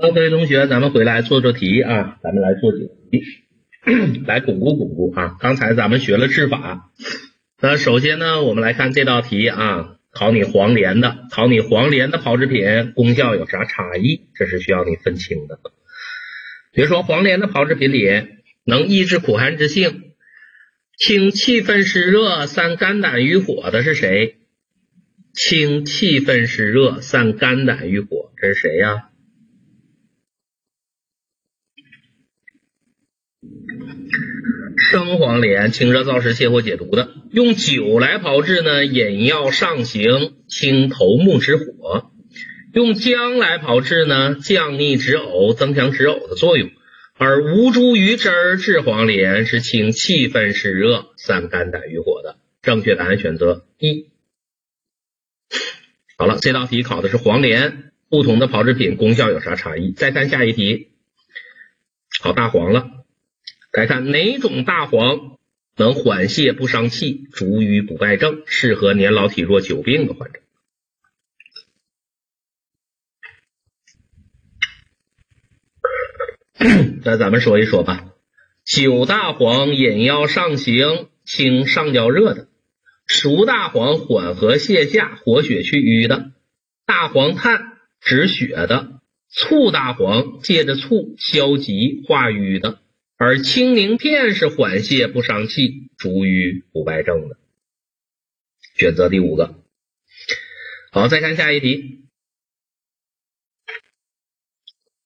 好，各位同学，咱们回来做做题啊，咱们来做几个题，来巩固巩固啊。刚才咱们学了制法，那首先呢，我们来看这道题啊，考你黄连的，考你黄连的炮制品功效有啥差异？这是需要你分清的。比如说黄连的炮制品里能抑制苦寒之性、清气分湿热、散肝胆郁火的是谁？清气分湿热、散肝胆郁火，这是谁呀？生黄连清热燥湿、泻火解毒的，用酒来炮制呢，引药上行，清头目之火；用姜来炮制呢，降逆止呕，增强止呕的作用。而吴茱萸汁儿制黄连是清气分湿热、散肝胆郁火的。正确答案选择一。好了，这道题考的是黄连，不同的炮制品功效有啥差异？再看下一题，考大黄了。来看哪种大黄能缓泻不伤气、逐瘀不败症，适合年老体弱、久病的患者。那咱们说一说吧。酒大黄引药上行，清上焦热的。熟大黄缓和泻下、活血去瘀的；大黄炭止血的；醋大黄借着醋消积化瘀的；而青宁片是缓泻不伤气、逐瘀不败症的。选择第五个。好，再看下一题。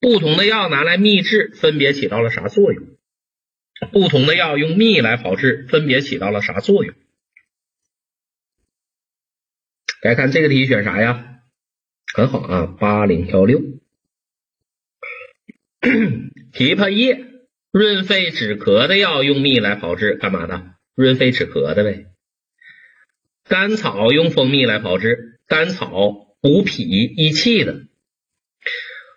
不同的药拿来秘制，分别起到了啥作用？不同的药用蜜来炮制，分别起到了啥作用？来看这个题选啥呀？很好啊，八零幺六。枇杷叶润肺止咳的药用蜜来炮制，干嘛的？润肺止咳的呗。甘草用蜂蜜来炮制，甘草补脾益气的。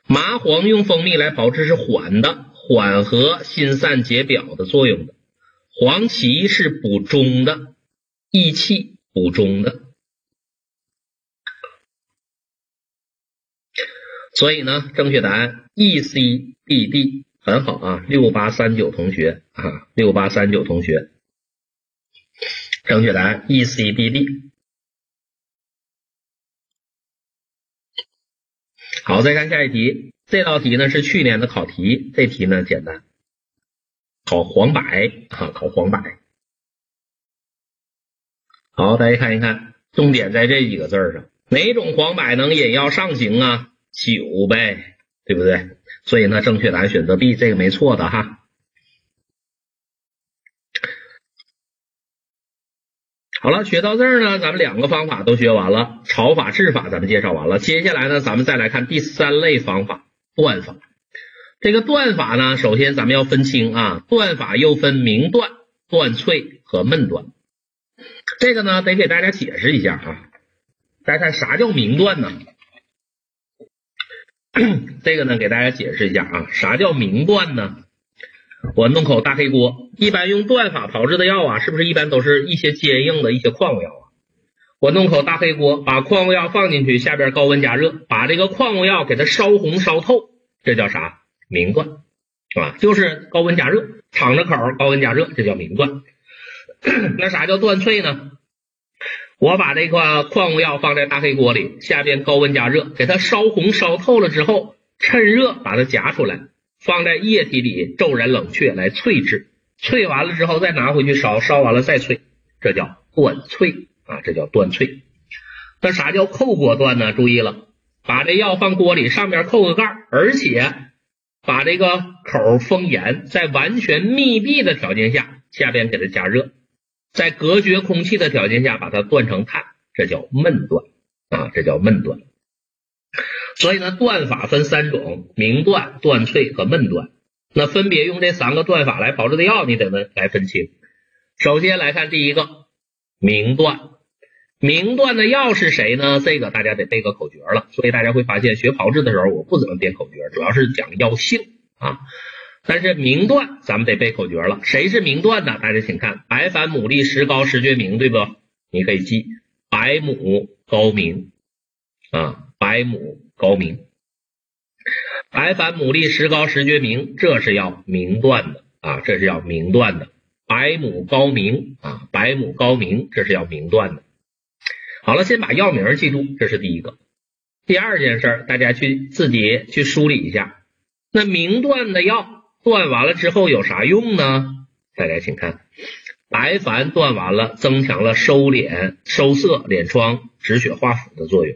麻黄用蜂蜜来炮制是缓的，缓和心散解表的作用的。黄芪是补中的，益气补中的。所以呢，正确答案 E C B D 很好啊，六八三九同学啊，六八三九同学，正确答案 E C B D。好，再看下一题，这道题呢是去年的考题，这题呢简单，考黄柏啊，考黄柏。好，大家看一看，重点在这几个字上，哪种黄柏能引药上行啊？酒呗，对不对？所以呢，正确答案选择 B，这个没错的哈。好了，学到这儿呢，咱们两个方法都学完了，炒法、制法咱们介绍完了。接下来呢，咱们再来看第三类方法——断法。这个断法呢，首先咱们要分清啊，断法又分明断、断脆和闷断。这个呢，得给大家解释一下啊。大家看啥叫明断呢？这个呢，给大家解释一下啊，啥叫明断呢？我弄口大黑锅，一般用断法炮制的药啊，是不是一般都是一些坚硬的一些矿物药啊？我弄口大黑锅，把矿物药放进去，下边高温加热，把这个矿物药给它烧红烧透，这叫啥？明断，是吧？就是高温加热，敞着口高温加热，这叫明断。那啥叫断脆呢？我把这个矿物药放在大黑锅里，下边高温加热，给它烧红烧透了之后，趁热把它夹出来，放在液体里骤然冷却来萃制，萃完了之后再拿回去烧，烧完了再萃，这叫断萃啊，这叫断萃。那啥叫扣锅断呢？注意了，把这药放锅里，上边扣个盖，而且把这个口封严，在完全密闭的条件下，下边给它加热。在隔绝空气的条件下把它断成碳，这叫闷断啊，这叫闷断。所以呢，断法分三种：明断、断脆和闷断。那分别用这三个断法来炮制的药，你得能来分清。首先来看第一个明断，明断的药是谁呢？这个大家得背个口诀了。所以大家会发现学炮制的时候，我不怎么编口诀，主要是讲药性啊。但是明断咱们得背口诀了，谁是明断呢？大家请看：白矾、牡蛎、石膏、石决明，对不？你可以记白母高明啊，白母高明。白矾、牡蛎、石膏、石决明，这是要明断的啊，这是要明断的。白母高明啊，白母高明，这是要明断的。好了，先把药名记住，这是第一个。第二件事，大家去自己去梳理一下，那明断的药断完了之后有啥用呢？大家请看，白矾断完了，增强了收敛、收涩敛疮、止血化腐的作用；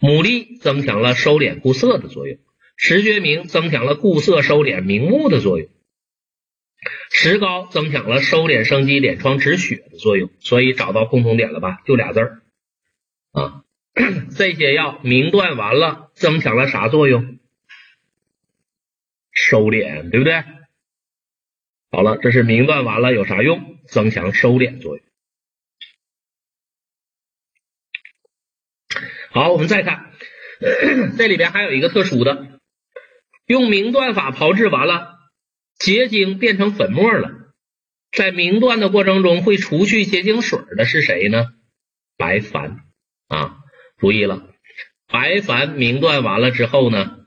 牡蛎增强了收敛固涩的作用；石决明增强了固涩收敛明目的作用；石膏增强了收敛生肌、敛疮止血的作用。所以找到共同点了吧？就俩字儿啊。这些药明断完了，增强了啥作用？收敛，对不对？好了，这是明断完了有啥用？增强收敛作用。好，我们再看，这里边还有一个特殊的，用明断法炮制完了，结晶变成粉末了，在明断的过程中会除去结晶水的是谁呢？白矾啊。注意了，白矾明断完了之后呢，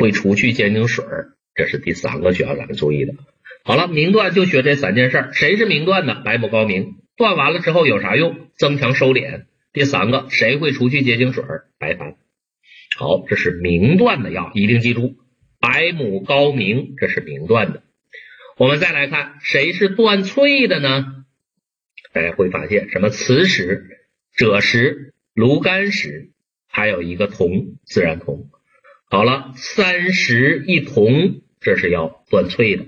会除去结晶水这是第三个需要咱们注意的。好了，明断就学这三件事谁是明断的？白母高明。断完了之后有啥用？增强收敛。第三个，谁会除去结晶水白矾。好，这是明断的药，一定记住，白母高明，这是明断的。我们再来看，谁是断萃的呢？大家会发现什么磁石？赭石、炉甘石，还有一个铜，自然铜。好了，三石一铜，这是要断萃的。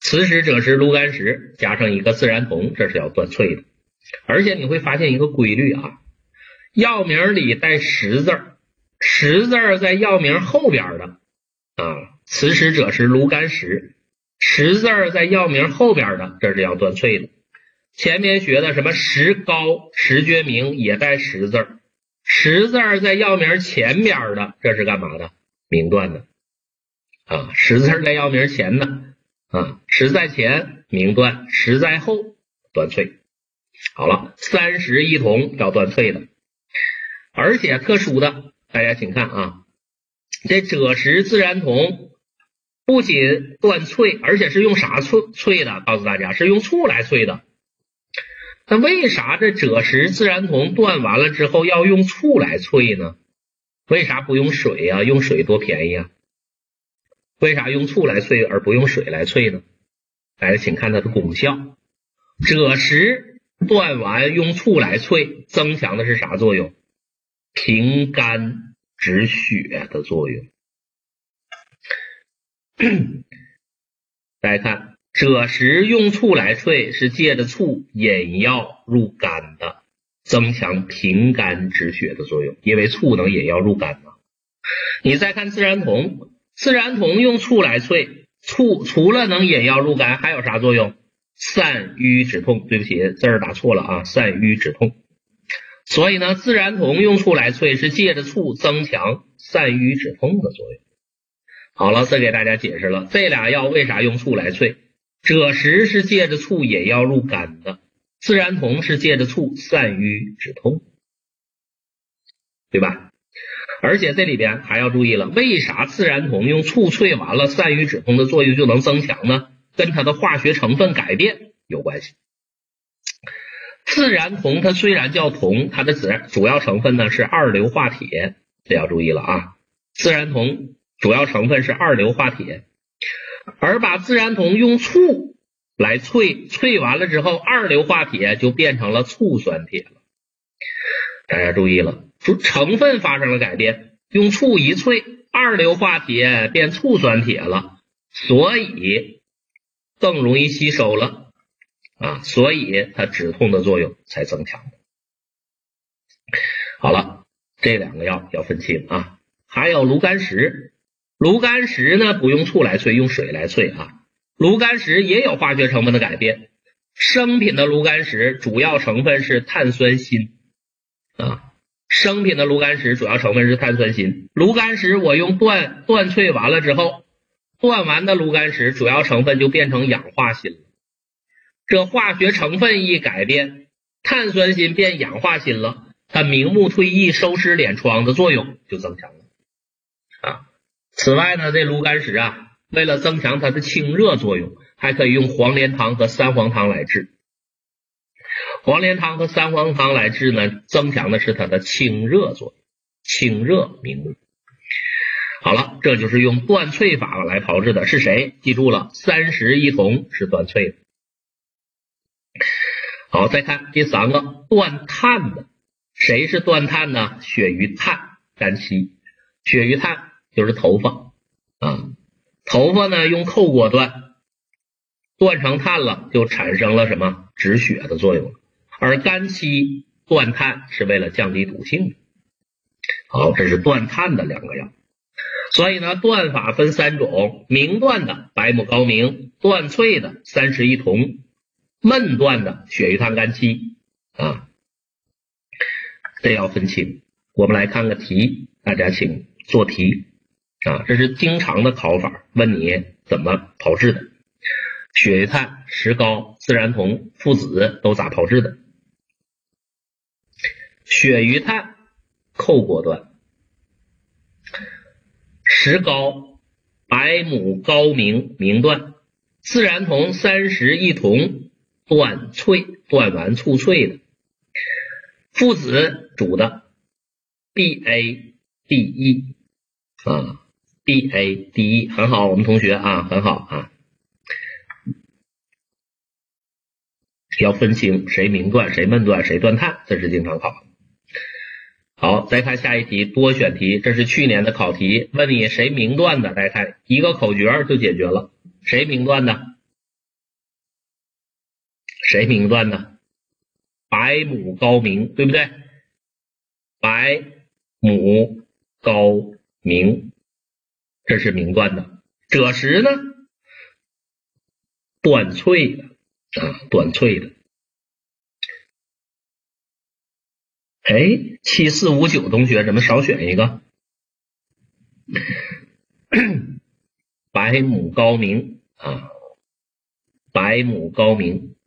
磁石、赭石、炉甘石加上一个自然铜，这是要断萃的。而且你会发现一个规律啊，药名里带石字儿，石字儿在药名后边的啊，磁石、赭石、炉甘石，石字儿在药名后边的，这是要断萃的。前面学的什么石膏、石决明也带石字儿，石字儿在药名前边的，这是干嘛的？明断的啊，石字儿在药名前的啊，石在前明断，石在后断萃。好了，三石一铜要断萃的，而且特殊的，大家请看啊，这赭石自然铜不仅断萃，而且是用啥萃萃的？告诉大家，是用醋来萃的。那为啥这赭石自然铜断完了之后要用醋来萃呢？为啥不用水呀？用水多便宜啊！为啥用醋来萃而不用水来萃呢？大家请看它的功效：赭石断完用醋来萃，增强的是啥作用？平肝止血的作用。大家看。赭石用醋来萃，是借着醋引药入肝的，增强平肝止血的作用。因为醋能引药入肝嘛。你再看自然铜，自然铜用醋来萃，醋除了能引药入肝，还有啥作用？散瘀止痛。对不起，字儿打错了啊，散瘀止痛。所以呢，自然铜用醋来萃，是借着醋增强散瘀止痛的作用。好了，再给大家解释了这俩药为啥用醋来萃。赭石是借着醋引药入肝的，自然铜是借着醋散瘀止痛，对吧？而且这里边还要注意了，为啥自然铜用醋萃完了散瘀止痛的作用就能增强呢？跟它的化学成分改变有关系。自然铜它虽然叫铜，它的主主要成分呢是二硫化铁，这要注意了啊。自然铜主要成分是二硫化铁。而把自然铜用醋来萃，萃完了之后，二硫化铁就变成了醋酸铁了。大家注意了，说成分发生了改变，用醋一萃，二硫化铁变醋酸铁了，所以更容易吸收了啊，所以它止痛的作用才增强好了，这两个药要分清啊，还有炉甘石。炉甘石呢，不用醋来萃，用水来萃啊。炉甘石也有化学成分的改变，生品的炉甘石主要成分是碳酸锌啊。生品的炉甘石主要成分是碳酸锌。炉甘石我用断断萃完了之后，断完的炉甘石主要成分就变成氧化锌了。这化学成分一改变，碳酸锌变氧化锌了，它明目退翳、收湿敛疮的作用就增强了。此外呢，这炉甘石啊，为了增强它的清热作用，还可以用黄连汤和三黄汤来治。黄连汤和三黄汤来治呢，增强的是它的清热作用，清热明目。好了，这就是用断萃法来炮制的，是谁？记住了，三十一同是断萃的。好，再看第三个断炭的，谁是断炭呢？鳕鱼炭干漆，鳕鱼炭就是头发啊，头发呢用扣锅断，断成炭了，就产生了什么止血的作用。而干漆断炭是为了降低毒性。好，这是断炭的两个药。所以呢，断法分三种：明断的白木高明，断脆的三十一铜。闷断的血鱼炭干漆啊，这要分清。我们来看个题，大家请做题啊，这是经常的考法，问你怎么炮制的？血鱼炭、石膏、自然铜、附子都咋炮制的？血鱼炭扣锅断，石膏百亩高明明断，自然铜三十一同。断萃断完促萃的父子煮的 B A D E 啊 B A D E 很好，我们同学啊很好啊，要分清谁明断谁闷断谁断碳，这是经常考。好，再看下一题多选题，这是去年的考题，问你谁明断的？大家看一个口诀就解决了，谁明断的？谁明断的？白母高明，对不对？白母高明，这是明断的。赭石呢？断萃的啊，断翠的。哎，七四五九同学怎么少选一个？白母高明啊，白母高明。